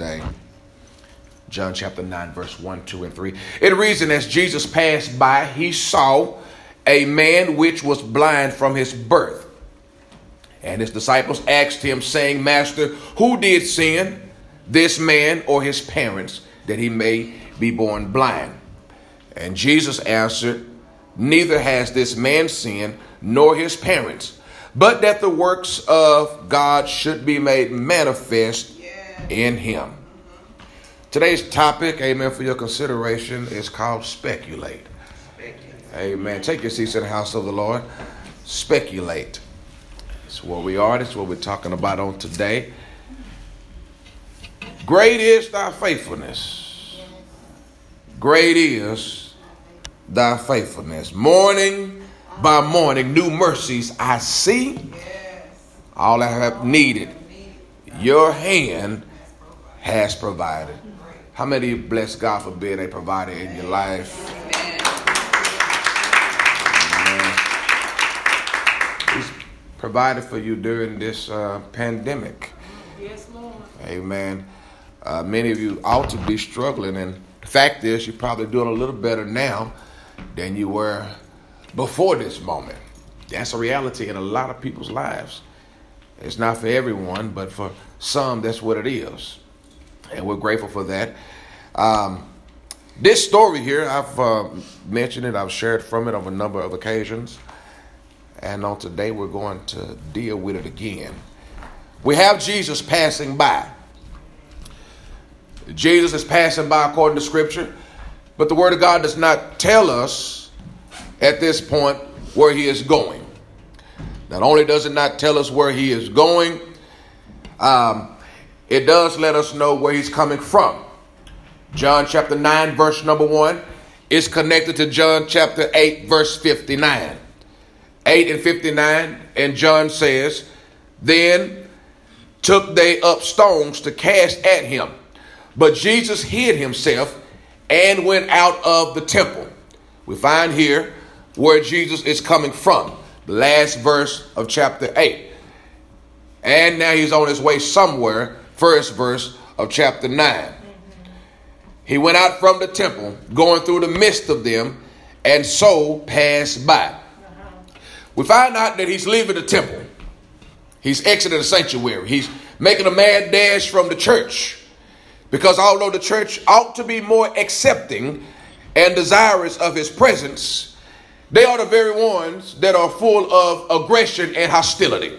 today. John chapter 9, verse 1, 2, and 3. It reason as Jesus passed by, he saw a man which was blind from his birth. And his disciples asked him, saying, Master, who did sin, this man or his parents, that he may be born blind? And Jesus answered, Neither has this man sinned, nor his parents, but that the works of God should be made manifest in him. Today's topic, amen, for your consideration is called speculate. Amen. Take your seats in the house of the Lord. Speculate. That's where we are. That's what we're talking about on today. Great is thy faithfulness. Great is thy faithfulness. Morning by morning, new mercies I see. All I have needed, your hand has provided. How many bless God for being a provider in your life? He's provided for you during this uh, pandemic. Yes, Lord. Amen. Uh, many of you ought to be struggling, and the fact is, you're probably doing a little better now than you were before this moment. That's a reality in a lot of people's lives. It's not for everyone, but for some, that's what it is. And we're grateful for that. Um, this story here, I've uh, mentioned it, I've shared from it on a number of occasions. And on today, we're going to deal with it again. We have Jesus passing by. Jesus is passing by according to Scripture, but the Word of God does not tell us at this point where he is going. Not only does it not tell us where he is going, um, it does let us know where he's coming from. John chapter 9, verse number 1 is connected to John chapter 8, verse 59. 8 and 59, and John says, Then took they up stones to cast at him. But Jesus hid himself and went out of the temple. We find here where Jesus is coming from, the last verse of chapter 8. And now he's on his way somewhere, first verse of chapter 9. He went out from the temple, going through the midst of them, and so passed by. We find out that he's leaving the temple. He's exiting the sanctuary. He's making a mad dash from the church. Because although the church ought to be more accepting and desirous of his presence, they are the very ones that are full of aggression and hostility.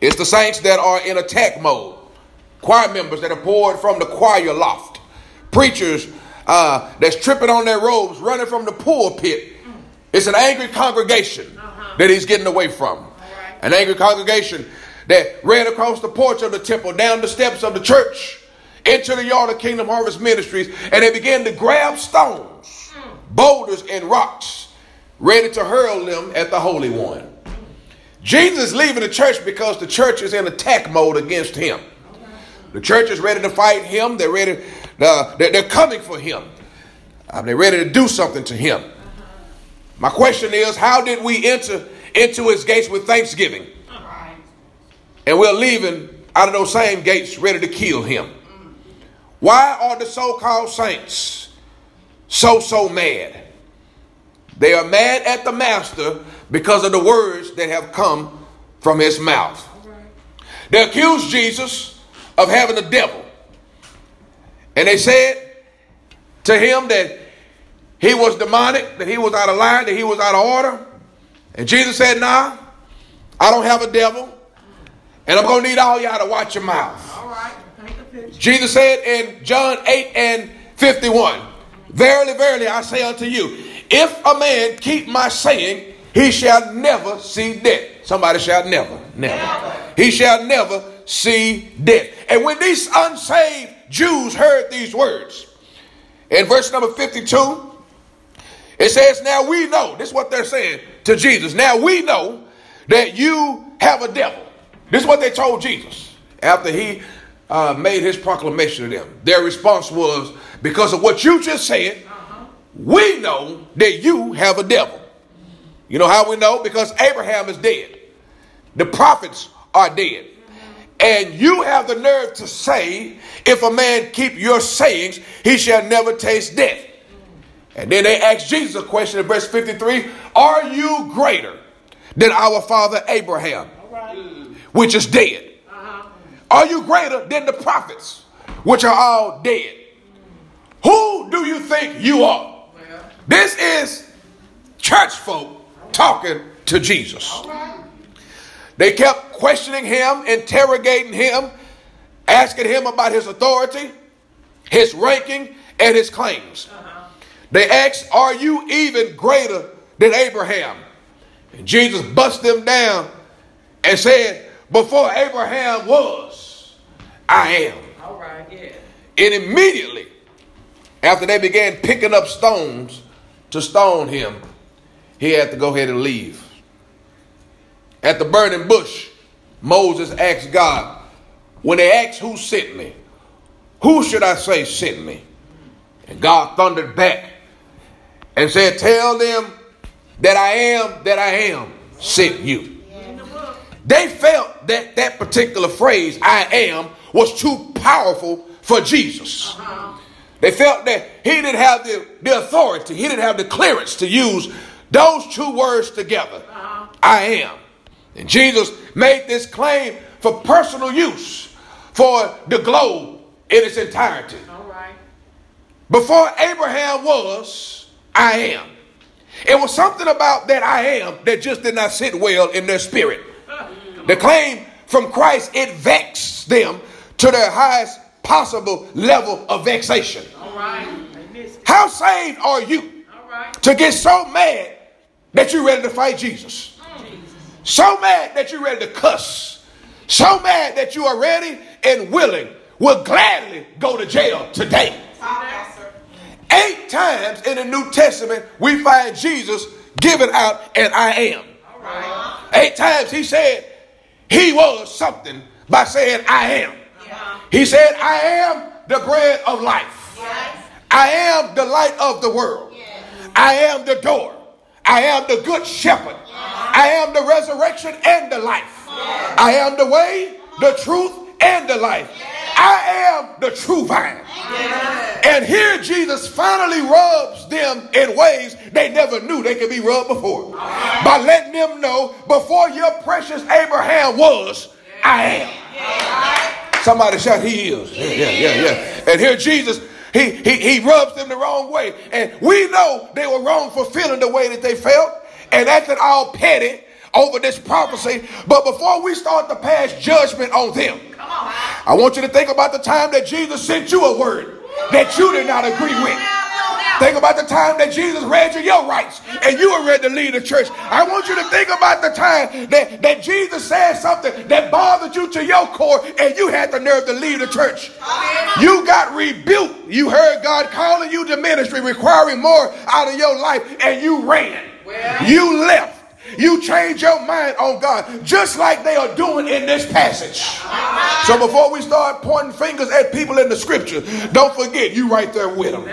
It's the saints that are in attack mode, choir members that are poured from the choir loft, preachers uh, that's tripping on their robes, running from the pulpit. It's an angry congregation that he's getting away from. An angry congregation that ran across the porch of the temple, down the steps of the church, into the yard of Kingdom Harvest Ministries, and they began to grab stones, boulders, and rocks, ready to hurl them at the Holy One. Jesus is leaving the church because the church is in attack mode against him. The church is ready to fight him. They're ready. Uh, they're, coming for him. Uh, they're ready to do something to him. My question is, how did we enter into his gates with thanksgiving? And we're leaving out of those same gates ready to kill him. Why are the so called saints so, so mad? They are mad at the master because of the words that have come from his mouth. They accuse Jesus of having a devil. And they said to him that he was demonic, that he was out of line, that he was out of order. And Jesus said, Nah, I don't have a devil. And I'm going to need all y'all to watch your mouth. All right. Jesus said in John 8 and 51, Verily, verily, I say unto you, if a man keep my saying, he shall never see death. Somebody shall never, never. Never. He shall never see death. And when these unsaved Jews heard these words, in verse number 52, it says, Now we know, this is what they're saying to Jesus. Now we know that you have a devil. This is what they told Jesus after he uh, made his proclamation to them. Their response was, Because of what you just said, we know that you have a devil. You know how we know? Because Abraham is dead, the prophets are dead, And you have the nerve to say, if a man keep your sayings, he shall never taste death. And then they ask Jesus a question in verse 53 Are you greater than our father Abraham, which is dead? Are you greater than the prophets, which are all dead? Who do you think you are? This is church folk talking to Jesus. They kept questioning him, interrogating him, asking him about his authority, his ranking, and his claims. Uh-huh. They asked, Are you even greater than Abraham? And Jesus bust them down and said, Before Abraham was, I am. All right, yeah. And immediately, after they began picking up stones to stone him, he had to go ahead and leave. At the burning bush, Moses asked God, when they asked who sent me, who should I say sent me? And God thundered back and said, Tell them that I am that I am sent you. They felt that that particular phrase, I am, was too powerful for Jesus. They felt that he didn't have the, the authority, he didn't have the clearance to use those two words together. I am. And Jesus made this claim for personal use for the globe in its entirety. All right. Before Abraham was, I am. It was something about that I am that just did not sit well in their spirit. The claim from Christ, it vexed them to their highest possible level of vexation. All right. They missed it. How saved are you All right. to get so mad that you're ready to fight Jesus? So mad that you're ready to cuss. So mad that you are ready and willing, will gladly go to jail today. Eight times in the New Testament, we find Jesus giving out an I am. Right. Eight times he said he was something by saying I am. He said, I am the bread of life. I am the light of the world. I am the door. I am the good shepherd. I am the resurrection and the life. I am the way, the truth, and the life. I am the true vine. And here Jesus finally rubs them in ways they never knew they could be rubbed before. By letting them know before your precious Abraham was, I am. Somebody shout, He is. Yeah, yeah, yeah, yeah. And here Jesus, he, he, he rubs them the wrong way. And we know they were wrong for feeling the way that they felt and acting all petty over this prophecy. But before we start to pass judgment on them, I want you to think about the time that Jesus sent you a word that you did not agree with. Think about the time that Jesus read you your rights and you were ready to lead the church. I want you to think about the time that, that Jesus said something that bothered you to your core and you had the nerve to leave the church. You got rebuked. You heard God calling you to ministry, requiring more out of your life, and you ran. You left. You change your mind on God, just like they are doing in this passage. So before we start pointing fingers at people in the scripture, don't forget you right there with them.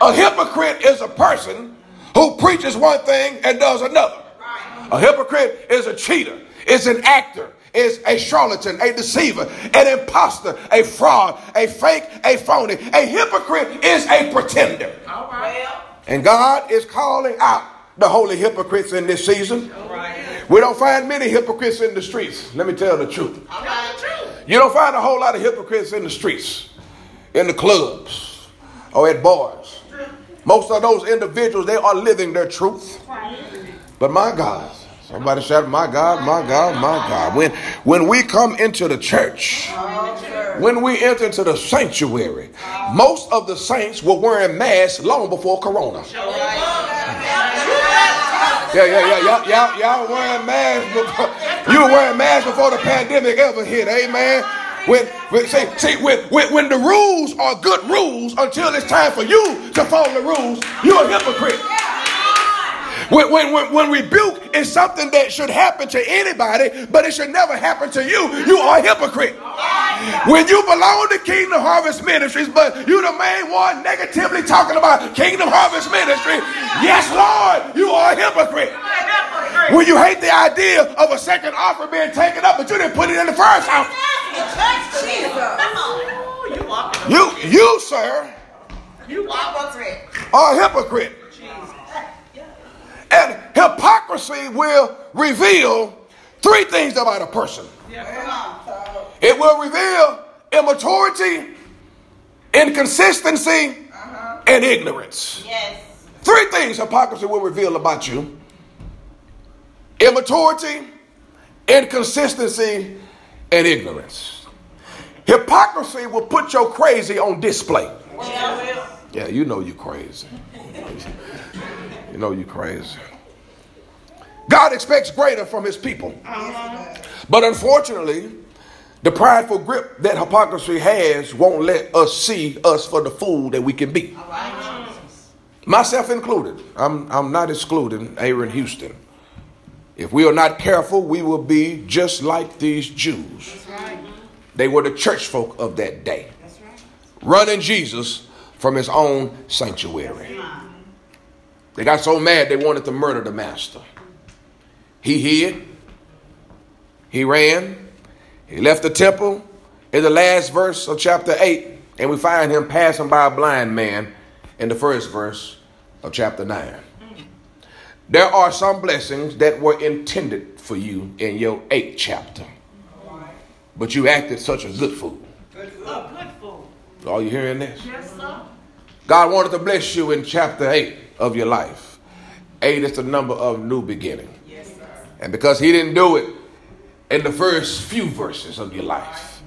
A hypocrite is a person who preaches one thing and does another. A hypocrite is a cheater, is an actor, is a charlatan, a deceiver, an impostor, a fraud, a fake, a phony. A hypocrite is a pretender. And God is calling out the holy hypocrites in this season. We don't find many hypocrites in the streets. Let me tell the truth. You don't find a whole lot of hypocrites in the streets, in the clubs, or at bars. Most of those individuals, they are living their truth. But my God, somebody shout, my God, my God, my God. When, when we come into the church, when we enter into the sanctuary, most of the saints were wearing masks long before Corona. Yeah, yeah, yeah, y'all, y'all, y'all wearing masks before, you were wearing masks before the pandemic ever hit, amen. When, when see, see when, when, when the rules are good rules until it's time for you to follow the rules, you're a hypocrite. When, when, when, rebuke is something that should happen to anybody, but it should never happen to you, you are a hypocrite. When you belong to Kingdom Harvest Ministries, but you the main one negatively talking about Kingdom Harvest Ministry, yes, Lord, you are a hypocrite. When you hate the idea of a second offer being taken up, but you didn't put it in the first offer. You, you, sir, You hypocrite. are a hypocrite. And hypocrisy will reveal three things about a person. It will reveal immaturity, inconsistency, and ignorance. Yes. Three things hypocrisy will reveal about you immaturity, inconsistency, and ignorance. Hypocrisy will put your crazy on display. Well, Yeah, you know you're crazy. You know you crazy. God expects greater from his people. But unfortunately, the prideful grip that hypocrisy has won't let us see us for the fool that we can be. Myself included. I'm, I'm not excluding Aaron Houston. If we are not careful, we will be just like these Jews. They were the church folk of that day, running Jesus from his own sanctuary. They got so mad they wanted to murder the master. He hid, he ran, he left the temple in the last verse of chapter 8, and we find him passing by a blind man in the first verse of chapter 9. There are some blessings that were intended for you in your eighth chapter, but you acted such a good fool. a good fool. Are you hearing this? Yes, sir. God wanted to bless you in chapter 8 of your life. 8 is the number of new beginning. Yes, sir. And because he didn't do it in the first few verses of your life,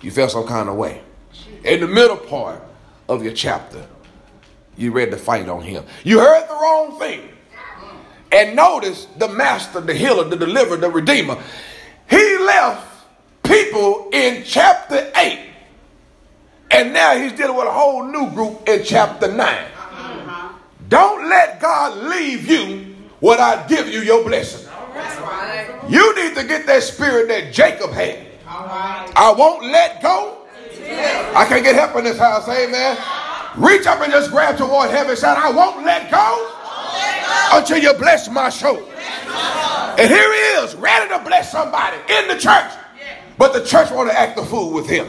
you felt some kind of way. In the middle part of your chapter, you read the fight on him. You heard the wrong thing. And notice the master, the healer, the deliverer, the redeemer. He left people in chapter 8. And now he's dealing with a whole new group in chapter 9. Don't let God leave you without give you your blessing. You need to get that spirit that Jacob had. I won't let go. I can't get help in this house, amen. Reach up and just grab toward heaven say, I won't let go until you bless my soul. And here he is, ready to bless somebody in the church. But the church want to act the fool with him.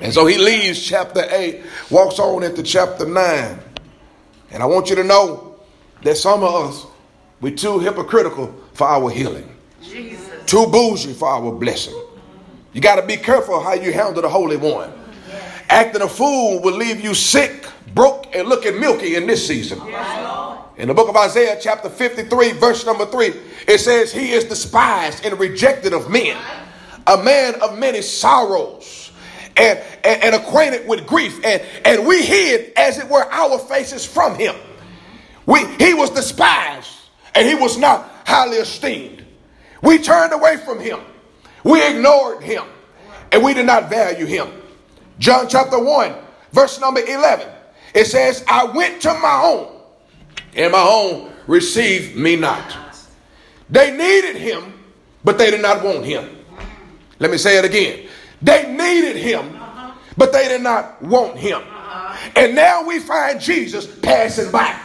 And so he leaves chapter 8, walks on into chapter 9. And I want you to know that some of us, we're too hypocritical for our healing, Jesus. too bougie for our blessing. You got to be careful how you handle the Holy One. Acting a fool will leave you sick, broke, and looking milky in this season. In the book of Isaiah, chapter 53, verse number 3, it says, He is despised and rejected of men, a man of many sorrows, and, and, and acquainted with grief. And, and we hid, as it were, our faces from him. We, he was despised, and he was not highly esteemed. We turned away from him. We ignored him, and we did not value him. John chapter 1, verse number 11. It says, I went to my own, and my own received me not. They needed him, but they did not want him. Let me say it again. They needed him, but they did not want him. And now we find Jesus passing by.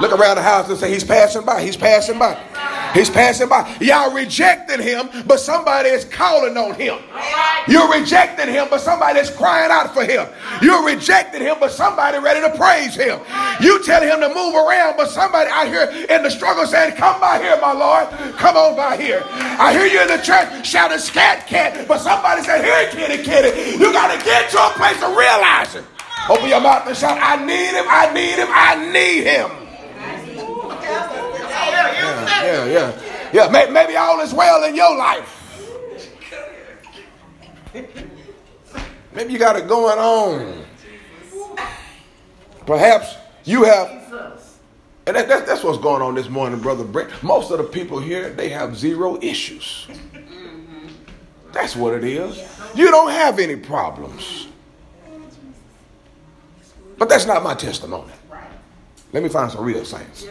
Look around the house and say, He's passing by. He's passing by. He's passing by. Y'all rejected him, but somebody is calling on him. You're rejecting him, but somebody is crying out for him. You're rejecting him, but somebody ready to praise him. You tell him to move around, but somebody out here in the struggle saying, Come by here, my Lord. Come on by here. I hear you in the church shouting scat cat, but somebody said, Here, kitty, kitty. You got to get to a place of realizing. Open your mouth and shout, I need him, I need him, I need him. Yeah, yeah, yeah. May- Maybe all is well in your life. Maybe you got it going on. Perhaps you have, and that, that- that's what's going on this morning, Brother Brent. Most of the people here, they have zero issues. That's what it is. You don't have any problems. But that's not my testimony. Let me find some real saints.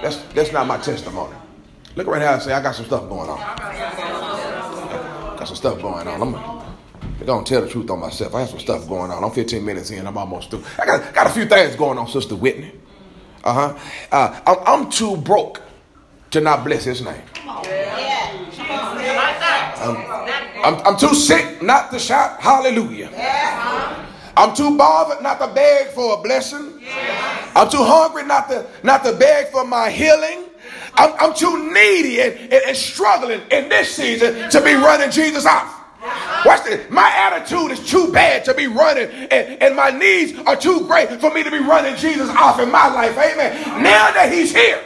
That's that's not my testimony. Look right here and say, I got some stuff going on. Got some stuff going on. I'm gonna tell the truth on myself. I have some stuff going on. I'm 15 minutes in. I'm almost through. I got got a few things going on, Sister Whitney. Uh-huh. Uh I'm, I'm too broke to not bless his name. Yeah. Like. I'm, I'm too sick not to shout hallelujah. I'm too bothered not to beg for a blessing. I'm too hungry not to not to beg for my healing. I'm, I'm too needy and, and, and struggling in this season to be running Jesus off. Watch this. My attitude is too bad to be running, and, and my needs are too great for me to be running Jesus off in my life. Amen. Now that he's here.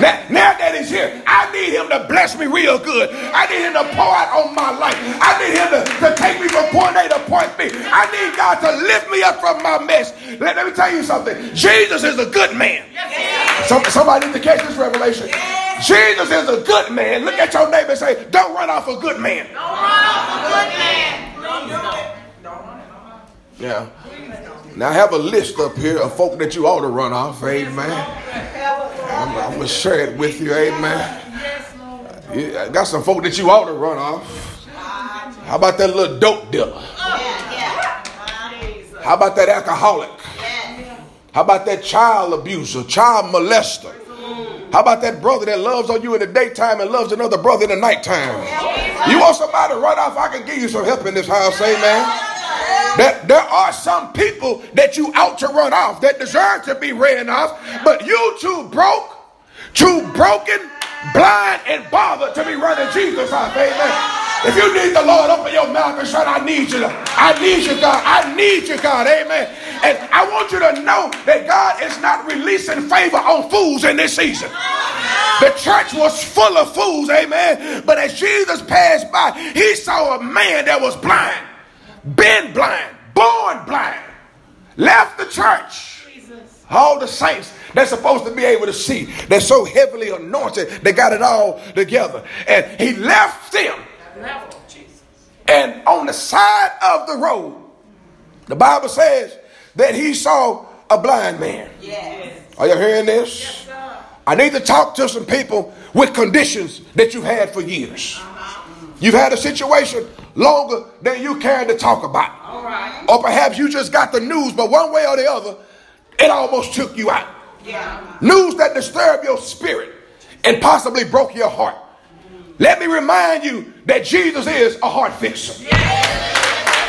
Now, now, that he's here, I need him to bless me real good. I need him to pour out on my life. I need him to, to take me from point A to point B. I need God to lift me up from my mess. Let, let me tell you something. Jesus is a good man. Some, somebody need to catch this revelation. Jesus is a good man. Look at your neighbor and say, don't run off a good man. Don't run off a good man. Yeah. Now I have a list up here of folk that you ought to run off. Amen. I'm, I'm gonna share it with you. Amen. Yeah, I got some folk that you ought to run off. How about that little dope dealer? How about that alcoholic? How about that child abuser, child molester? How about that brother that loves on you in the daytime and loves another brother in the nighttime? You want somebody to run off? I can give you some help in this house, amen. That there are some people that you ought to run off that deserve to be ran off, but you too broke, too broken, blind, and bothered to be running Jesus off, amen. If you need the Lord, open your mouth and shout, I need you. I need you, God. I need you, God. Amen. And I want you to know that God is not releasing favor on fools in this season. The church was full of fools, amen. But as Jesus passed by, he saw a man that was blind, been blind, born blind, left the church. All the saints they're supposed to be able to see. They're so heavily anointed, they got it all together. And he left them and on the side of the road, the Bible says that he saw a blind man. Yes. Are you hearing this? Yes, I need to talk to some people with conditions that you've had for years. Uh-huh. You've had a situation longer than you care to talk about. All right. Or perhaps you just got the news, but one way or the other, it almost took you out. Yeah. News that disturbed your spirit and possibly broke your heart. Let me remind you that Jesus is a heart fixer.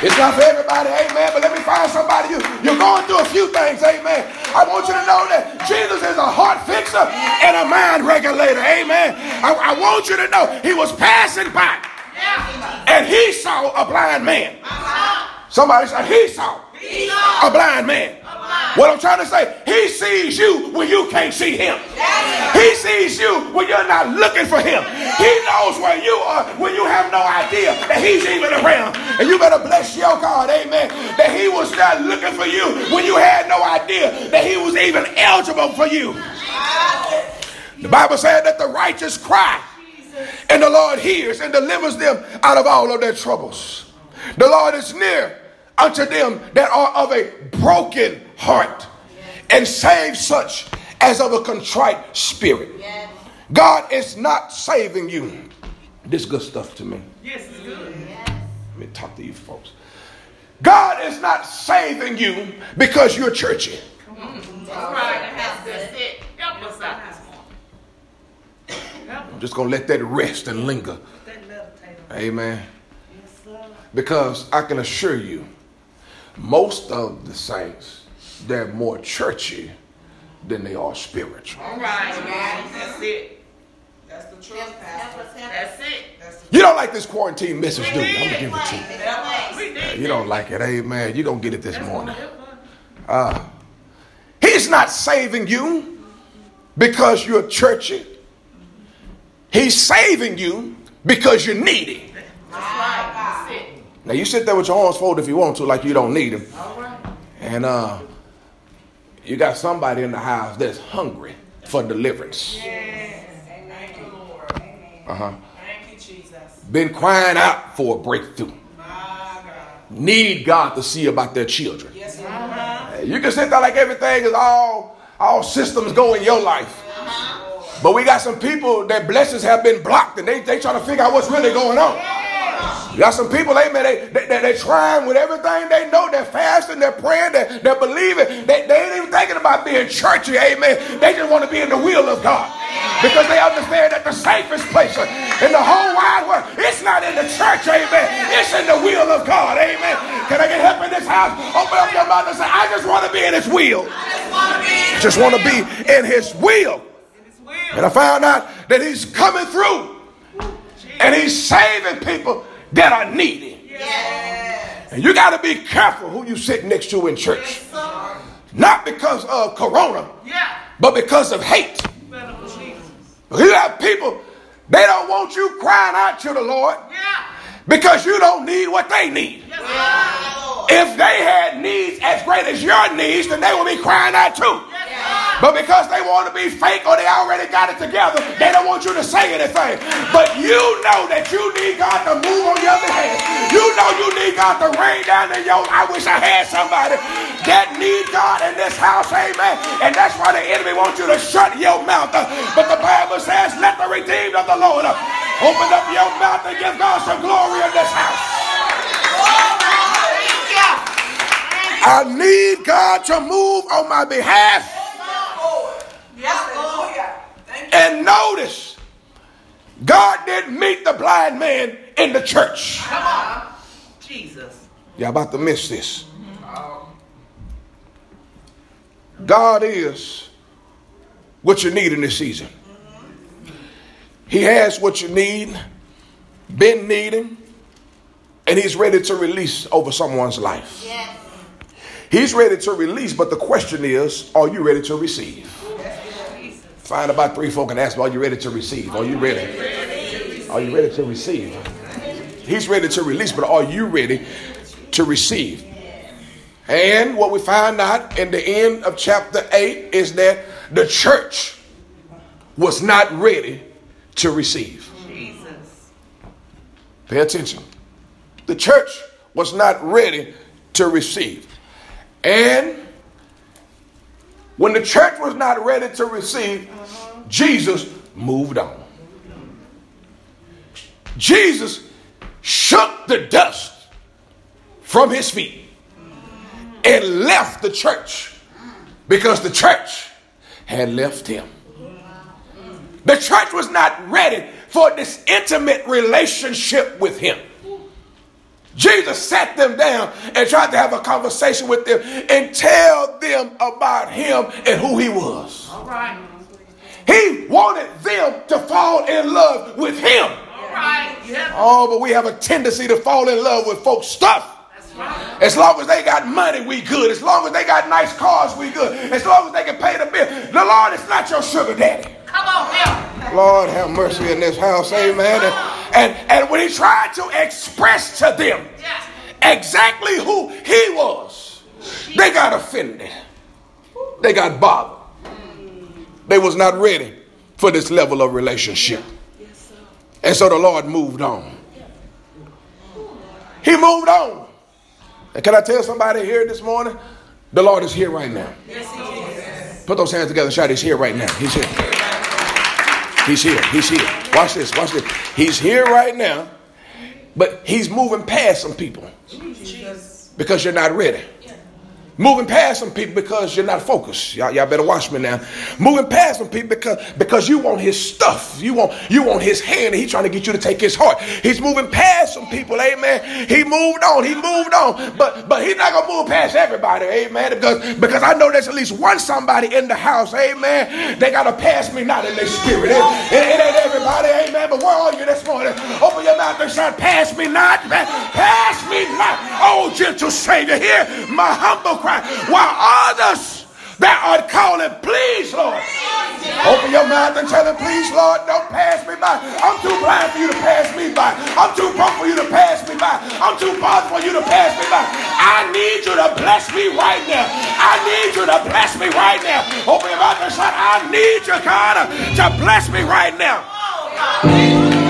It's not for everybody, amen. But let me find somebody. You, you're going through a few things, amen. I want you to know that Jesus is a heart fixer and a mind regulator, amen. I, I want you to know he was passing by and he saw a blind man. Somebody said he saw a blind man. What I'm trying to say, he sees you when you can't see him. He sees you when you're not looking for him. He knows where you are when you have no idea that he's even around. And you better bless your God, amen, that he was not looking for you when you had no idea that he was even eligible for you. The Bible said that the righteous cry and the Lord hears and delivers them out of all of their troubles. The Lord is near unto them that are of a broken heart and save such as of a contrite spirit. God is not saving you. This good stuff to me. Yes, it's good. Let me talk to you folks. God is not saving you because you're churchy. That's right. That's, it. Help us out this morning. Help I'm just going to let that rest and linger. that meditate on. Amen. Because I can assure you, most of the saints, they're more churchy than they are spiritual. All right, man. That's it. That's the truth, Pastor. That's it. That's You don't like this quarantine message, do you? I'm going to give it to you. We did. You don't like it. Amen. You're going to get it this morning. gonna help us. Uh, he's not saving you because you're churchy. He's saving you because you need needy. That's right. That's it. Now you sit there with your arms folded if you want to, like you don't need them. Right. And uh, you got somebody in the house that's hungry for deliverance. Thank you, Lord. Uh huh. Thank you, Jesus. Been crying out for a breakthrough. Need God to see about their children. You can sit there like everything is all all systems go in your life. But we got some people that blessings have been blocked and they, they trying to figure out what's really going on. You got some people, amen, they, they, they, they're trying with everything they know. They're fasting, they're praying, they're, they're believing. They, they ain't even thinking about being churchy, amen. They just want to be in the will of God. Because they understand that the safest place in the whole wide world, it's not in the church, amen. It's in the will of God, amen. Can I get help in this house? Open up your mouth and say, I just want to be in his will. Just want to be in his will. And I found out that he's coming through. And he's saving people that are needy. Yes. And you got to be careful who you sit next to in church. Yes, Not because of corona, yeah. but because of hate. You have people, they don't want you crying out to the Lord yeah. Because you don't need what they need. If they had needs as great as your needs, then they would be crying out too. But because they want to be fake or they already got it together, they don't want you to say anything. But you know that you need God to move on your behalf. You know you need God to rain down in your. I wish I had somebody that need God in this house, amen. And that's why the enemy wants you to shut your mouth. But the Bible says, let the redeemed of the Lord open up your mouth and give God some glory in this house. I need God to move on my behalf. And notice, God didn't meet the blind man in the church. Come on. Jesus. Y'all about to miss this. God is what you need in this season. He has what you need, been needing, and He's ready to release over someone's life. Yes. He's ready to release, but the question is, are you ready to receive? Find about three folk and ask, Are you ready to receive? Are you ready? Are you ready to receive? He's ready to release, but are you ready to receive? And what we find out in the end of chapter 8 is that the church was not ready to receive. Jesus. Pay attention. The church was not ready to receive. And when the church was not ready to receive, Jesus moved on. Jesus shook the dust from his feet and left the church because the church had left him. The church was not ready for this intimate relationship with him. Jesus sat them down and tried to have a conversation with them and tell them about him and who he was. All right. He wanted them to fall in love with him. All right. Yep. Oh, but we have a tendency to fall in love with folks' stuff. Right. As long as they got money, we good. As long as they got nice cars, we good. As long as they can pay the bill. The Lord is not your sugar daddy. Come on, here. Lord have mercy in this house, amen. And, and, and when he tried to express to them exactly who he was, they got offended. They got bothered. They was not ready for this level of relationship. And so the Lord moved on. He moved on. And can I tell somebody here this morning? The Lord is here right now. Put those hands together shout, He's here right now. He's here. He's here. He's here. Watch this. Watch this. He's here right now, but he's moving past some people because you're not ready. Moving past some people because you're not focused. Y'all, y'all better watch me now. Moving past some people because, because you want his stuff. You want you want his hand and he's trying to get you to take his heart. He's moving past some people, amen. He moved on, he moved on. But but he's not gonna move past everybody, amen. Because because I know there's at least one somebody in the house, amen. They gotta pass me not in their spirit. It, it, it ain't everybody, amen. But where are you this morning? Open your mouth and shout, pass me not, man. Pass me not. Oh gentle Savior, hear my humble cry while others that are calling, please, Lord. Open your mouth and tell him, please, Lord, don't pass me by. I'm too blind for you to pass me by. I'm too broke for you to pass me by. I'm too bothered for you to pass me by. I need you to bless me right now. I need you to bless me right now. Open your mouth and shout, I need you, God, to bless me right now.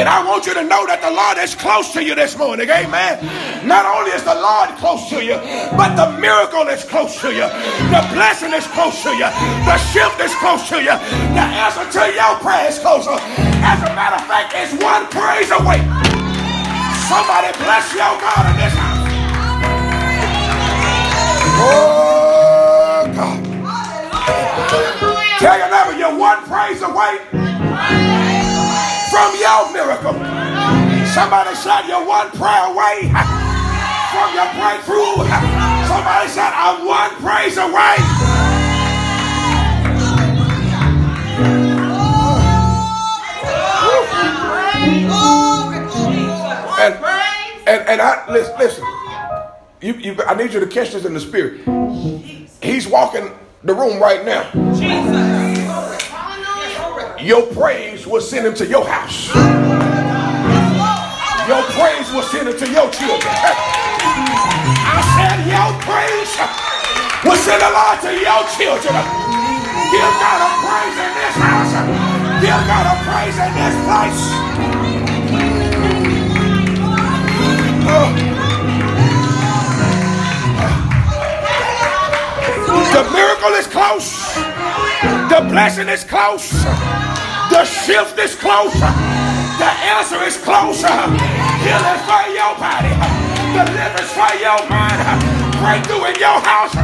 And I want you to know that the Lord is close to you this morning. Amen. Not only is the Lord close to you, but the miracle is close to you. The blessing is close to you. The shift is close to you. The answer to your prayer is closer. As a matter of fact, it's one praise away. Somebody bless your God in this house. Oh, God. Tell your neighbor you're one praise away from your miracle. Somebody said you're one prayer away from your breakthrough. Somebody said I'm one praise away. And, and, and I listen, listen. You, you, I need you to catch this in the spirit. He's walking the room right now. Your praise will send him to your house. Your praise will send him to your children. I said your praise will send the Lord to your children. Give God a praise in this house. Give God a praise in this place. The miracle is close. The blessing is close. The shift is closer. The answer is closer. Healing for your body. Deliverance for your mind. Breakthrough in your house.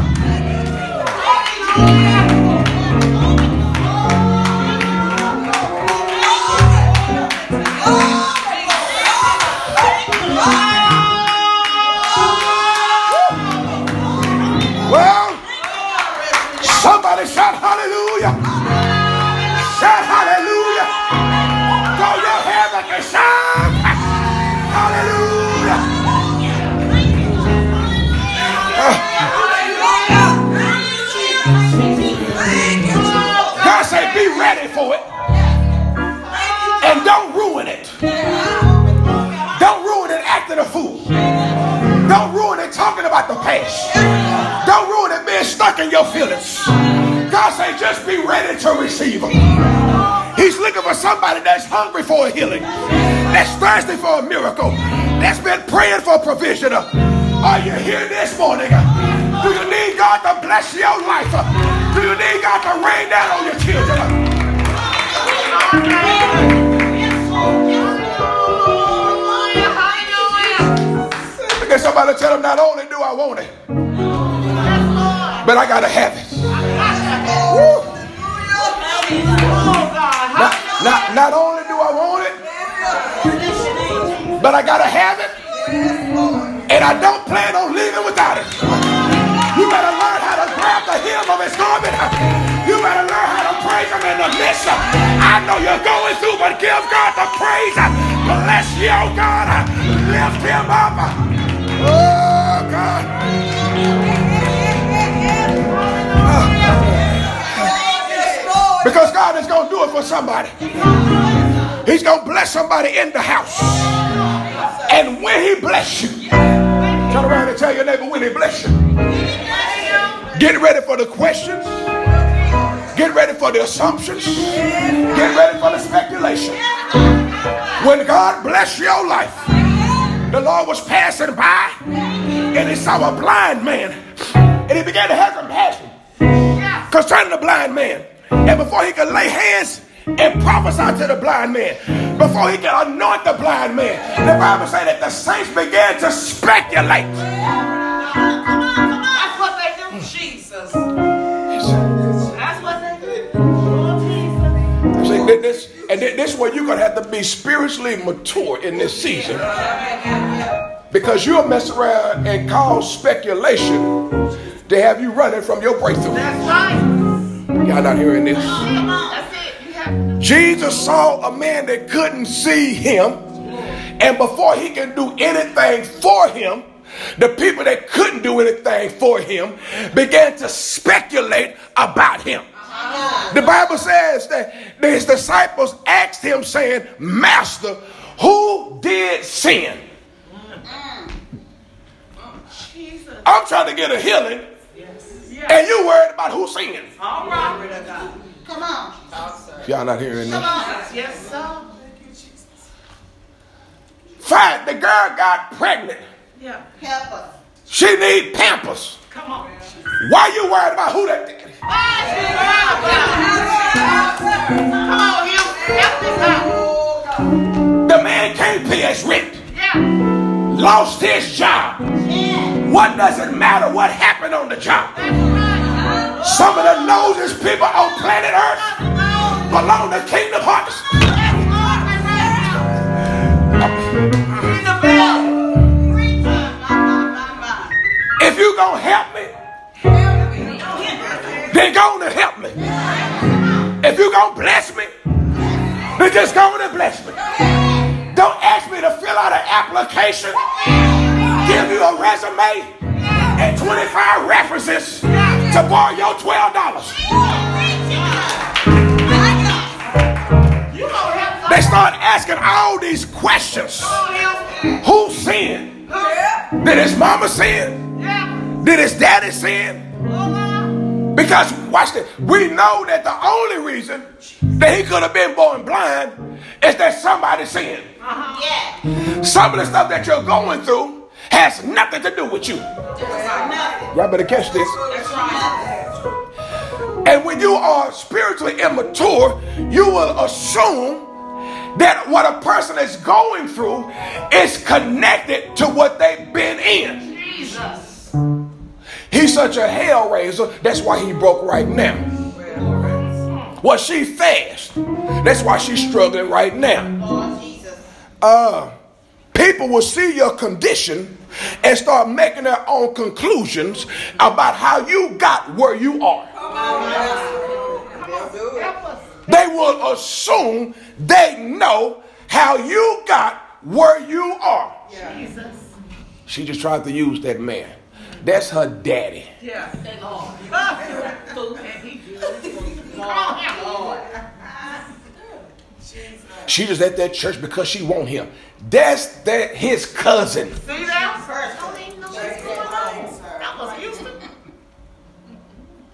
Ready for it. And don't ruin it. Don't ruin it acting a fool. Don't ruin it talking about the past. Don't ruin it being stuck in your feelings. God say just be ready to receive him. He's looking for somebody that's hungry for a healing, that's thirsty for a miracle, that's been praying for provision. Are you here this morning? Do you need God to bless your life? Do you need God to rain down on your children? Look at somebody tell them, not only do I want it, but I gotta have it. Not, not, not only do I want it, but I gotta have it, and I don't plan on leaving without it. You better learn how to grab the hem of his garment. You better learn how to midst. I know you're going through, but give God the praise. Bless your oh God. Lift him up. Oh, God. Because God is going to do it for somebody. He's going to bless somebody in the house. And when he bless you, turn around and tell your neighbor when he bless you. Get ready for the questions. Get ready for the assumptions. Get ready for the speculation. When God bless your life, the Lord was passing by and he saw a blind man and he began to have compassion concerning the blind man. And before he could lay hands and prophesy to the blind man, before he could anoint the blind man, the Bible said that the saints began to speculate. This, and thi- this is where you're going to have to be spiritually mature in this season. Because you'll mess around and cause speculation to have you running from your breakthrough. That's right. Y'all not hearing this? Come on. That's it. You have Jesus saw a man that couldn't see him, and before he can do anything for him, the people that couldn't do anything for him began to speculate about him. The Bible says that his disciples asked him, saying, Master, who did sin? Jesus. I'm trying to get a healing, and you worried about who sinned. All right. Glory to God. Come on. Y'all not hearing this? Yes, sir. Fine, the girl got pregnant. Yeah. Help us. She need pampers. Come on. Why you worried about who that did? Come on, you. Help this out. The man can't pay his rent. Yeah. lost his job. What does it matter what happened on the job? Some of the nosest people on planet Earth belong to Kingdom Harvest. You gonna help me, then go on and help me. If you gonna bless me, then just go on and bless me. Don't ask me to fill out an application, give you a resume and 25 references to borrow your $12. They start asking all these questions. Who sinned? Did his mama sin? Did his daddy sin? Because watch this, we know that the only reason that he could have been born blind is that somebody sinned. Some of the stuff that you're going through has nothing to do with you. Y'all better catch this. And when you are spiritually immature, you will assume that what a person is going through is connected to what they've been in. Jesus. He's such a hell raiser, that's why he broke right now. Was she fast? That's why she's struggling right now. Uh, people will see your condition and start making their own conclusions about how you got where you are. They will assume they know how you got where you are. She just tried to use that man. That's her daddy. Yeah. Fool, and he. Come on, Lord. She just at that church because she want him. That's that his cousin. See that? Don't even know what's going on. That was Houston.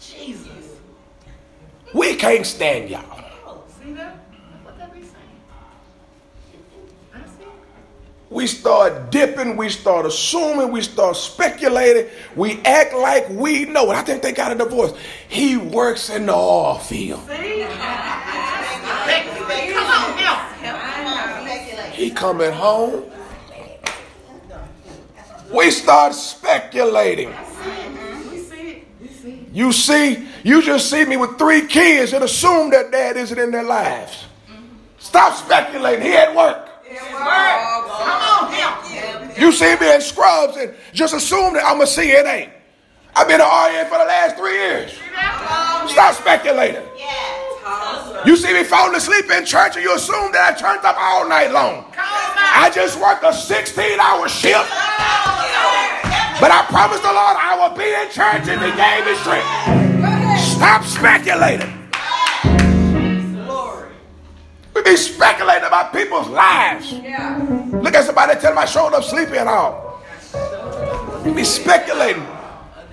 Jesus. We can't stand y'all. We start dipping, we start assuming, we start speculating, we act like we know it. I think they got a divorce. He works in the oil field. He coming home. We start speculating. You see, you just see me with three kids and assume that dad isn't in their lives. Stop speculating. He at work. Come on, help. You see me in scrubs and just assume that I'm a CNA. I've been an RN for the last three years. Stop speculating. You see me falling asleep in church and you assume that I turned up all night long. Come on, now. I just worked a 16 hour shift. But I promised the Lord I will be in church and He gave me strength. Stop speculating. We be speculating about people's lives. Look at somebody tell them I showed up sleepy at all. Be speculating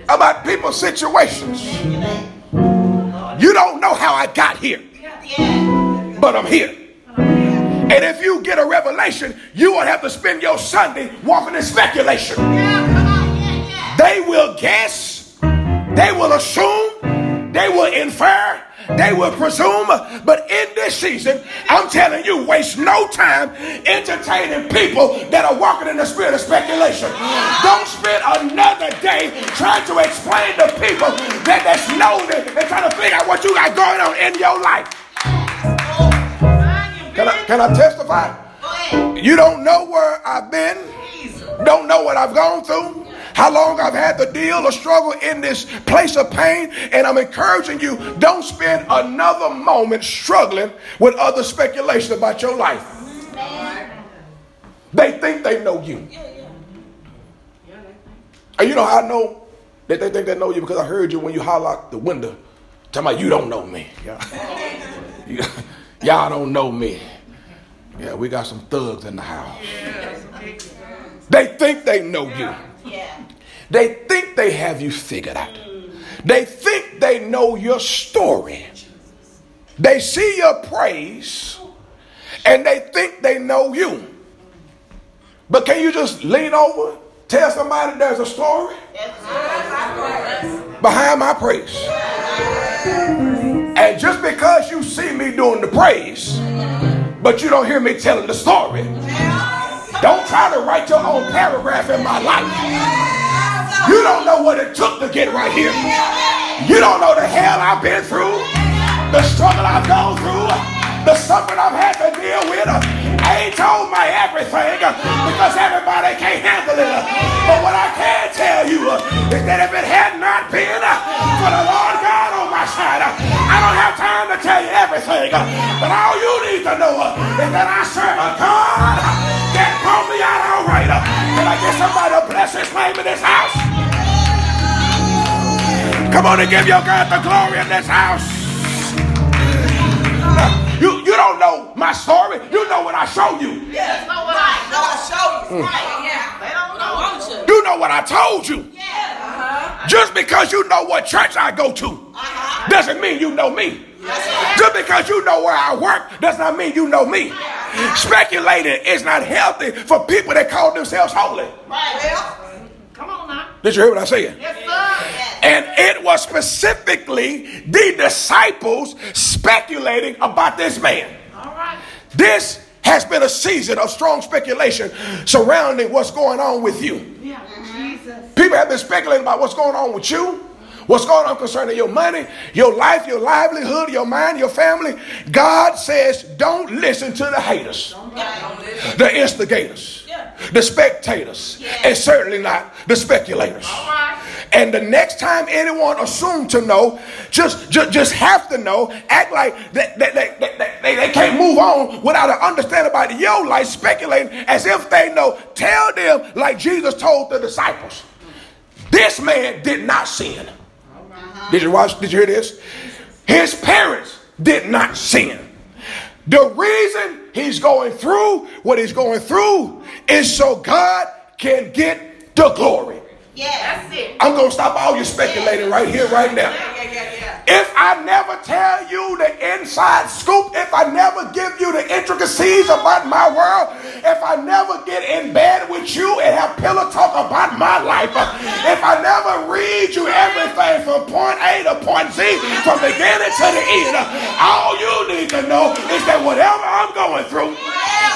about people's situations. You don't know how I got here, but I'm here. And if you get a revelation, you will have to spend your Sunday walking in speculation. Yeah, yeah, yeah. They will guess, they will assume, they will infer, they will presume. But in this season, I'm telling you, waste no time entertaining people that are walking in the spirit of speculation. Don't spend another day trying to explain to people that that's nosy and trying to figure out what you got going on in your life. Can I, can I testify? You don't know where I've been, don't know what I've gone through, how long I've had to deal or struggle in this place of pain, and I'm encouraging you don't spend another moment struggling with other speculation about your life. They think they know you. And you know how I know that they think they know you because I heard you when you holler the window, talking about you don't know me. Yeah. Y'all don't know me. Yeah, we got some thugs in the house. They think they know you. They think they have you figured out. Mm. They think they know your story. They see your praise and they think they know you. But can you just lean over, tell somebody there's a story behind my praise? And just because you see me doing the praise, but you don't hear me telling the story, Don't try to write your own paragraph in my life. You don't know what it took to get right here. You don't know the hell I've been through, the struggle I've gone through, the suffering I've had to deal with. I ain't told my everything because everybody can't handle it. But what I can tell you is that if it had not been for the Lord God on my side, I don't have time to tell you everything. But all you need to know is that I serve a God that brought me out all right. Can I get somebody to bless his name in this house? Come on and give your God the glory in this house. You, you don't know my story. You know what I show you. Yes, know what I Know I show you. Right, yeah. They don't know. Want you. You know what I told you. Yeah. Uh-huh. Just because you know what church I go to uh-huh. doesn't mean you know me. Just because you know where I work does not mean you know me. Speculating is not healthy for people that call themselves holy. Well, Come on now. Did you hear what I said? Yes, sir. And it was specifically the disciples speculating about this man. All right. This has been a season of strong speculation surrounding what's going on with you. Yeah. Jesus. People have been speculating about what's going on with you, what's going on concerning your money, your life, your livelihood, your mind, your family. God says, don't listen to the haters, the instigators, the spectators, and certainly not the speculators. And the next time anyone assumes to know, just just, just have to know, act like that, that- that they, they can't move on without an understanding about your life, speculating as if they know. Tell them like Jesus told the disciples. This man did not sin. Did you watch? Did you hear this? His parents did not sin. The reason he's going through what he's going through is so God can get the glory. That's it. I'm gonna stop all your speculating right here, right now. yeah, yeah, yeah. If I never tell you the inside scoop, if I never give you the intricacies about my world, if I never get in bed with you and have pillow talk about my life, if I never read you everything from point A to point Z, from beginning to the end, all you need to know is that whatever I'm going through,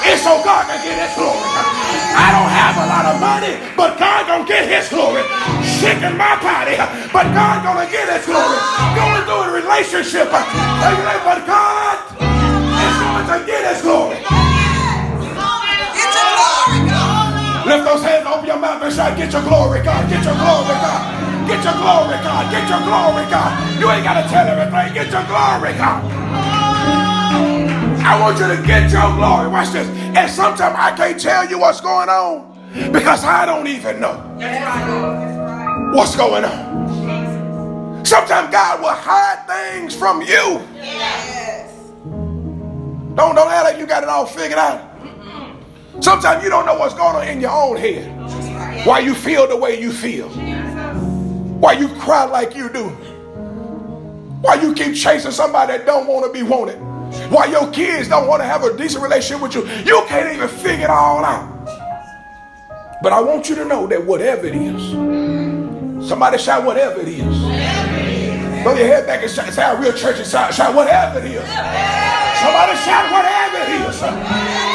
it's so God can get his glory. I don't have a lot of money, but God gonna get his glory. Sick in my body, but God gonna get his glory. Going through a relationship, uh, but God is going to get his glory. Get your glory, God. Lift those hands, open your mouth and shout, get your glory, God, get your glory, God. Get your glory, God, get your glory, God. You ain't gotta tell everything, get your glory, God. I want you to get your glory. Watch this. And sometimes I can't tell you what's going on because I don't even know what's going on. Sometimes God will hide things from you. Don't don't act like you got it all figured out. Sometimes you don't know what's going on in your own head. Why you feel the way you feel. Why you cry like you do. Why you keep chasing somebody that don't want to be wanted. Why your kids don't want to have a decent relationship with you. You can't even figure it all out. But I want you to know that whatever it is, somebody shout whatever it is. Throw your head back and shout, sound real churchy, shout, shout whatever it is. Somebody shout whatever it is.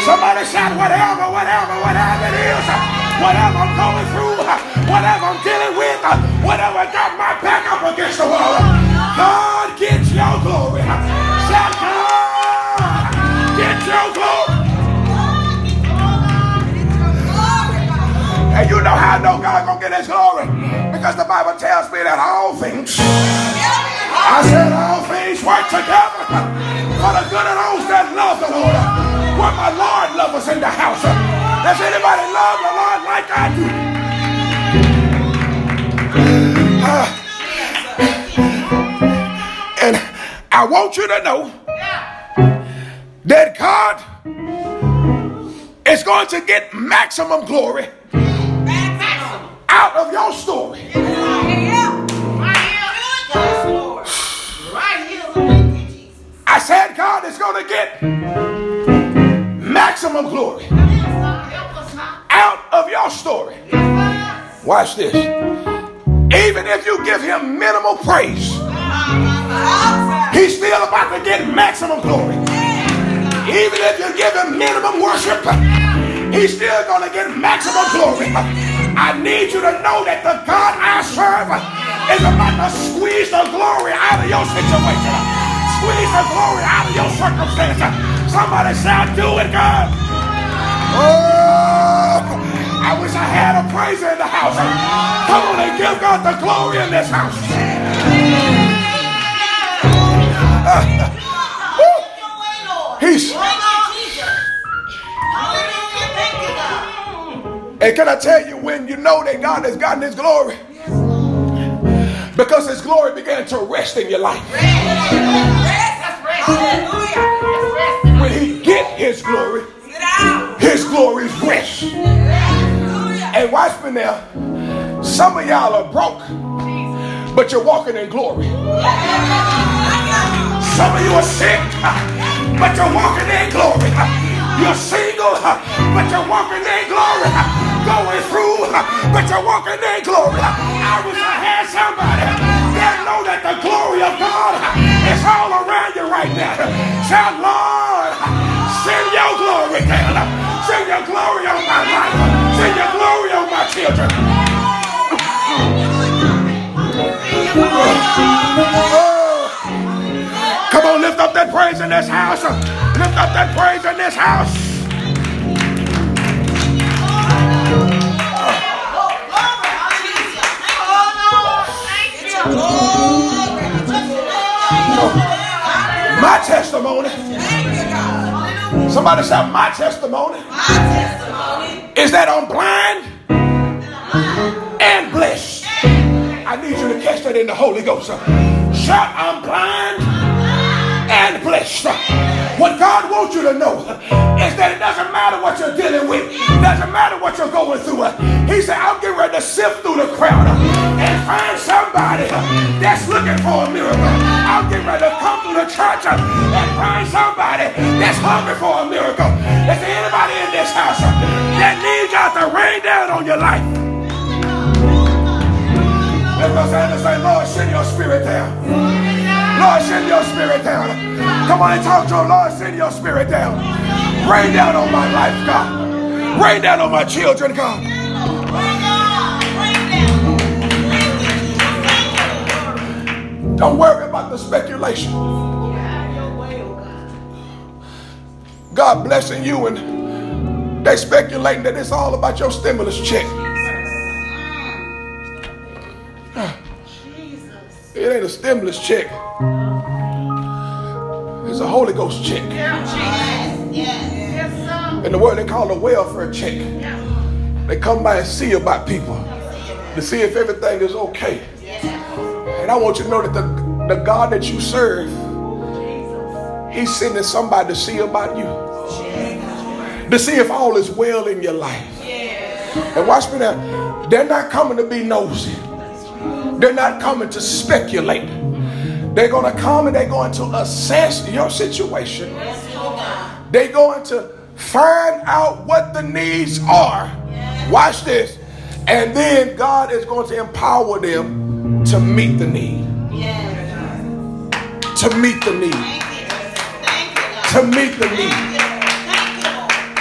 Somebody shout whatever, whatever, whatever it is. Whatever I'm going through, whatever I'm dealing with, whatever got my back up against the wall. God, get your glory. And you know how I know God gonna get his glory? Because the Bible tells me that all things, I said all things work together for the good of those that love the Lord. Where my Lord love us in the house. Does anybody love the Lord like I do? Uh, and I want you to know that God is going to get maximum glory out of your story. I said God is going to get maximum glory out of your story. Watch this. Even if you give him minimal praise, he's still about to get maximum glory. Even if you give him minimum worship, he's still going to get maximum glory. I need you to know that the God I serve is about to squeeze the glory out of your situation. Squeeze the glory out of your circumstance. Somebody shout, do it, God. Oh, I wish I had a praiser in the house. Come on and give God the glory in this house. And can I tell you when you know that God has gotten his glory? Because his glory began to rest in your life. When he get his glory, his glory glory's rest. And watch me now. Some of y'all are broke, but you're walking in glory. Some of you are sick, but you're walking in glory. You're single, but you're walking in glory. Going through, but you're walking in glory. I wish I had somebody that know that the glory of God is all around you right now. Shout, Lord, send your glory down. Send your glory on my life. Send your glory on my children. Oh. Come on, lift up that praise in this house. Lift up that praise in this house. My testimony. Somebody shout, my testimony. Is that I'm blind and blessed. I need you to catch that in the Holy Ghost. Shout, I'm blind and blessed. What God wants you to know is that it doesn't matter what you're dealing with, it doesn't matter what you're going through. He said, I'm getting ready to sift through the crowd and find somebody that's looking for a miracle. I'm getting ready to come through the church and find somebody that's hungry for a miracle. Is there anybody in this house that needs God to rain down on your life? Let's go stand and say, Lord, send your spirit down. Lord, send your spirit down. Come on and talk to him. Lord, send your spirit down. Rain down on my life, God. Rain down on my children, God. Don't worry about the speculation. God blessing you and they speculating that it's all about your stimulus check. It ain't a stimulus check. It's a Holy Ghost check. In the word they call a welfare check. They come by and see about people to see if everything is okay. And I want you to know that the, the God that you serve, He's sending somebody to see about you. To see if all is well in your life. And watch me now. They're not coming to be nosy. They're not coming to speculate. They're going to come and they're going to assess your situation. They're going to find out what the needs are. Watch this. And then God is going to empower them to meet the need. To meet the need. To meet the need.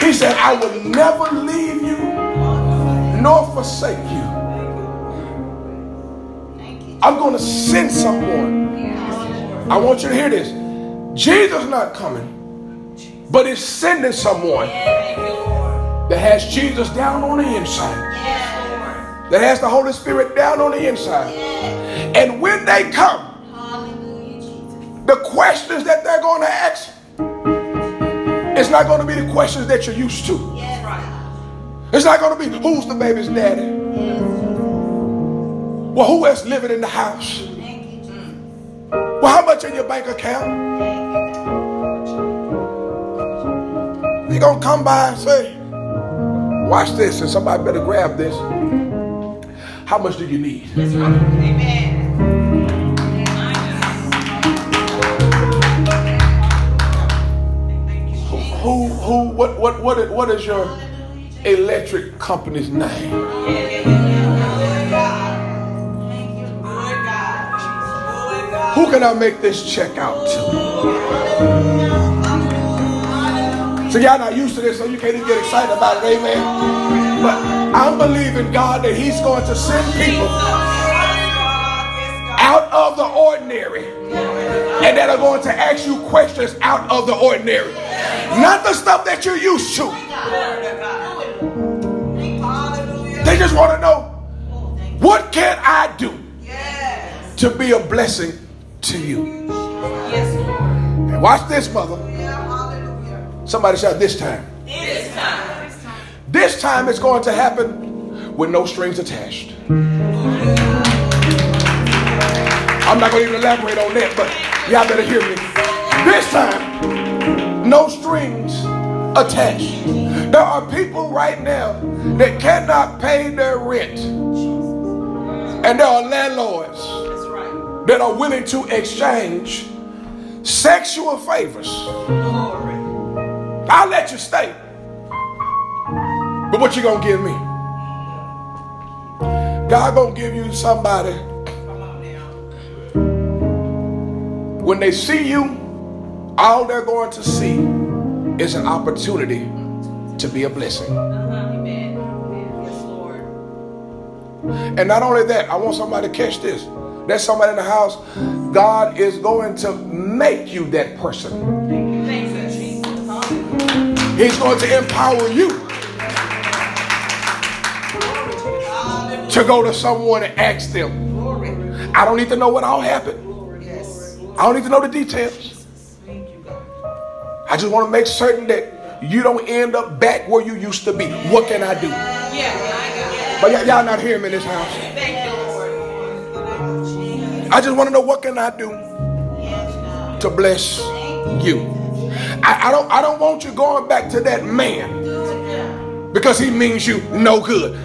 He said, I will never leave you nor forsake you. I'm going to send someone. I want you to hear this. Jesus not coming, but he's sending someone that has Jesus down on the inside. That has the Holy Spirit down on the inside. And when they come, the questions that they're going to ask, it's not going to be the questions that you're used to. It's not going to be who's the baby's daddy. Well, who else living in the house? Well, how much in your bank account? They gonna come by and say, watch this, and somebody better grab this. How much do you need? Who, who, what, what, what, what is your electric company's name? Who can I make this check out to? So y'all not used to this, so you can't even get excited about it, amen. But I'm believing God that He's going to send people out of the ordinary and that are going to ask you questions out of the ordinary. Not the stuff that you're used to. They just want to know what can I do to be a blessing to you. And watch this, mother. Somebody shout this time. This time. This time it's going to happen with no strings attached. I'm not going to even elaborate on that, but y'all better hear me. This time, no strings attached. There are people right now that cannot pay their rent. And there are landlords that are willing to exchange sexual favors. I'll let you stay. But what you gonna give me? God gonna give you somebody when they see you, all they're going to see is an opportunity to be a blessing. And not only that, I want somebody to catch this. There's somebody in the house. God is going to make you that person. He's going to empower you to go to someone and ask them. I don't need to know what all happened. I don't need to know the details. I just want to make certain that you don't end up back where you used to be. What can I do? But y- y'all not hearing me in this house. I just want to know what can I do to bless you. I, I don't I don't want you going back to that man because he means you no good.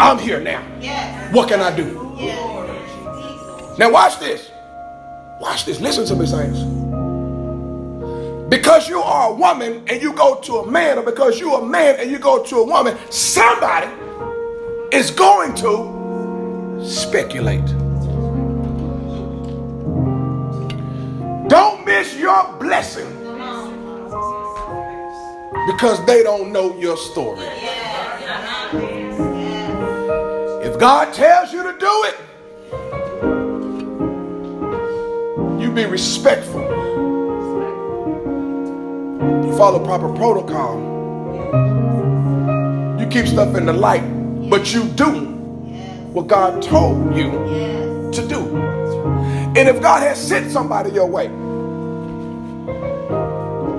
I'm here now. What can I do? Now watch this. Watch this. Listen to me, saints. Because you are a woman and you go to a man, or because you're a man and you go to a woman, somebody is going to speculate. Don't miss your blessing because they don't know your story. If God tells you to do it, you be respectful. You follow proper protocol. You keep stuff in the light, but you do what God told you to do. And if God has sent somebody your way,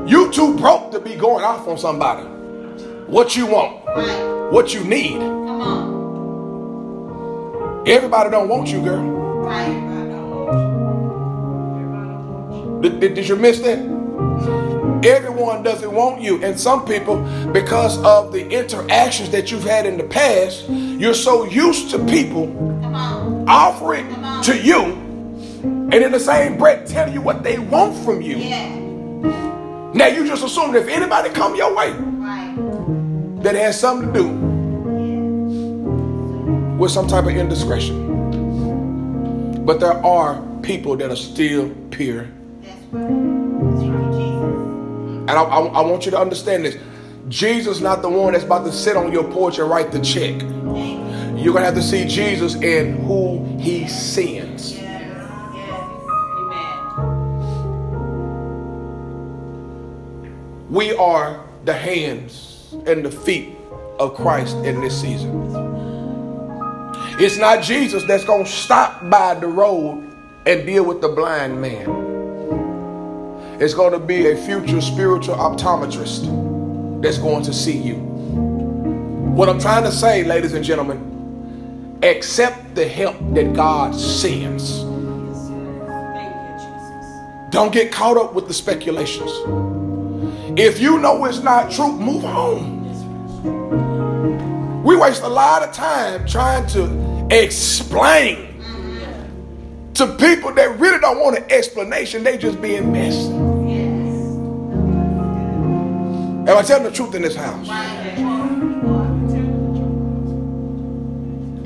you too broke to be going off on somebody. What you want, what you need. Everybody don't want you, girl. Did, did, did you miss that? Everyone doesn't want you. And some people, because of the interactions that you've had in the past, you're so used to people offering to you and in the same breath telling you what they want from you. Yeah. Now you just assume that if anybody come your way, right. that has something to do with some type of indiscretion. But there are people that are still pure. And I, I, I want you to understand this. Jesus not the one that's about to sit on your porch and write the check. You're gonna have to see Jesus in who he sends. We are the hands and the feet of Christ in this season. It's not Jesus that's going to stop by the road and deal with the blind man. It's going to be a future spiritual optometrist that's going to see you. What I'm trying to say, ladies and gentlemen, accept the help that God sends. Don't get caught up with the speculations. If you know it's not true, move on. We waste a lot of time trying to explain to people that really don't want an explanation. They just being messy. Am I telling the truth in this house?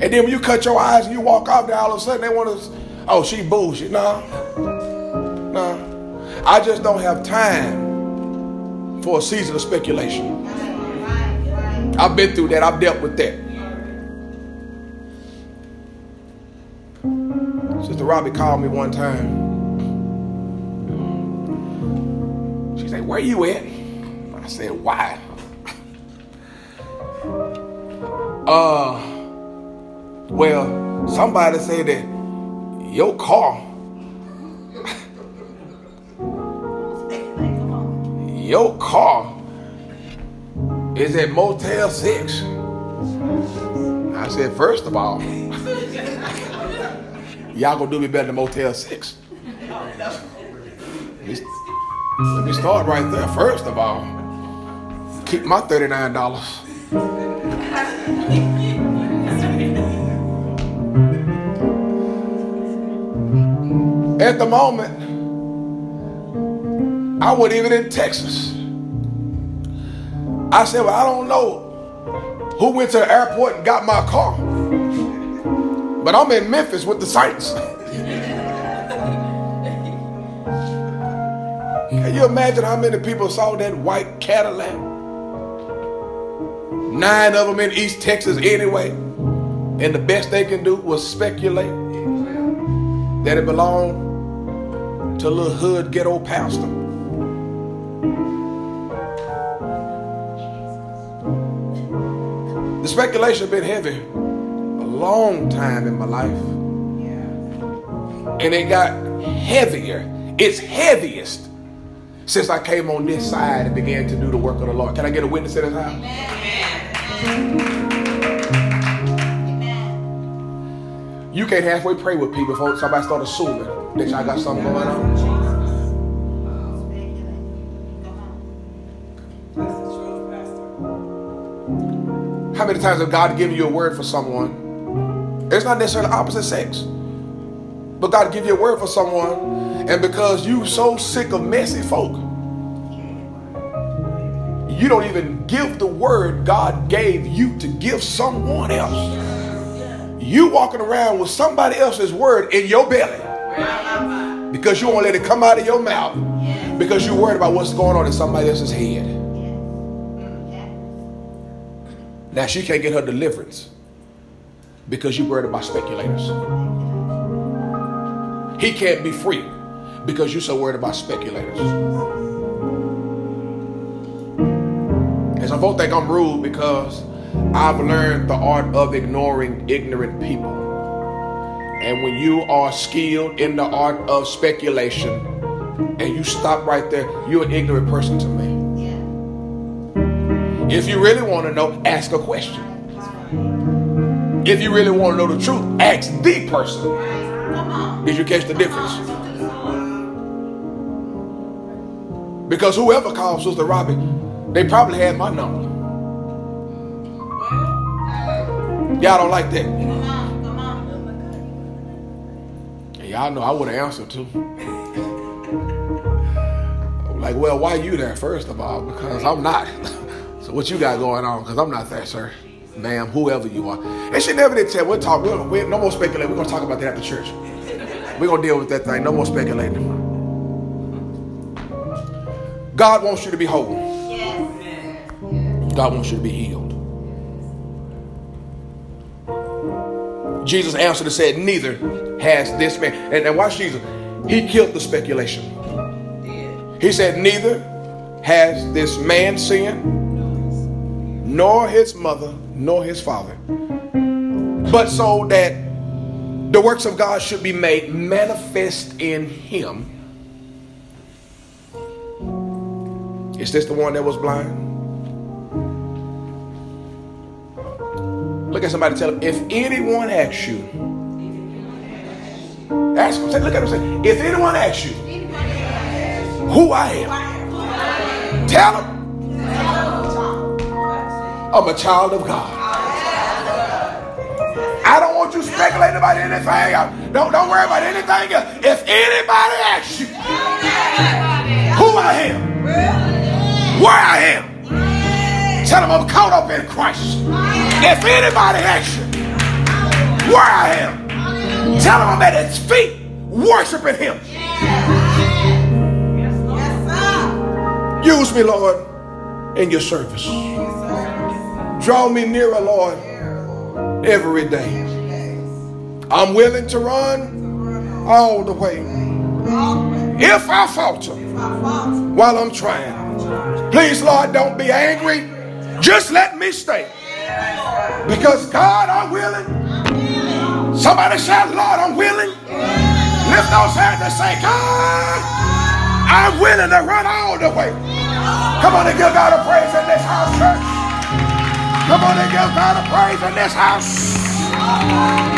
And then when you cut your eyes and you walk off there, all of a sudden they want to, oh, she bullshit. No, no. I just don't have time for a season of speculation. I've been through that. I've dealt with that. Sister Robbie called me one time. She said, Where you at? I said, Why? Uh, well, somebody said that your car, your car is at Motel 6. I said, First of all, y'all gonna do me better than Motel 6. Let me, start right there. First of all, keep my $39. At the moment, I wasn't even in Texas. I said, Well, I don't know who went to the airport and got my car. But I'm in Memphis with the Saints. Can you imagine how many people saw that white Cadillac? Nine of them in East Texas anyway. And the best they can do was speculate that it belonged to a little hood ghetto pastor. The speculation has been heavy a long time in my life. And it got heavier. It's heaviest since I came on this side and began to do the work of the Lord. Can I get a witness in this house? You can't halfway pray with people before somebody start assuming that y'all got something going on. How many times have God given you a word for someone? It's not necessarily opposite sex. But God give you a word for someone, and because you so sick of messy folk, you don't even give the word God gave you to give someone else. You walking around with somebody else's word in your belly because you won't let it come out of your mouth because you're worried about what's going on in somebody else's head. Now she can't get her deliverance because you're worried about speculators. He can't be free because you're so worried about speculators. And some folks think I'm rude because I've learned the art of ignoring ignorant people. And when you are skilled in the art of speculation and you stop right there, you're an ignorant person to me. If you really want to know, ask a question. If you really want to know the truth, ask the person. Did you catch the difference? Because whoever called Sister Robbie, they probably had my number. Y'all don't like that. And y'all know I would have answered too. Like, well, why you there, first of all? Because I'm not. So what you got going on? Because I'm not that, sir. Ma'am, whoever you are. And she never did tell. We'll talk. We'll, we no more speculating. We're to talk about that after church. We're to deal with that thing. No more speculating. God wants you to be whole. God wants you to be healed. Jesus answered and said, Neither has this man. And, and watch Jesus. He killed the speculation. He said, Neither has this man sinned, nor his mother, nor his father. But so that the works of God should be made manifest in him. Is this the one that was blind? Look at somebody tell him, if anyone asks you, ask him, look at him, say, if anyone asks you who I am, tell him I'm a child of God. I don't want you speculating about anything. Don't, don't worry about anything. If anybody asks you who I am, where I am, tell them I'm caught up in Christ. If anybody asks you where I am, tell them I'm at his feet worshiping him. Use me, Lord. in your service. Draw me nearer, Lord, every day. I'm willing to run all the way. If I falter while I'm trying, please, Lord, don't be angry. Just let me stay. Because, God, I'm willing. Somebody shout, Lord, I'm willing. Lift those hands and say, God, I'm willing to run all the way. Come on and give God a praise in this house, church. Come on and give God a praise in this house.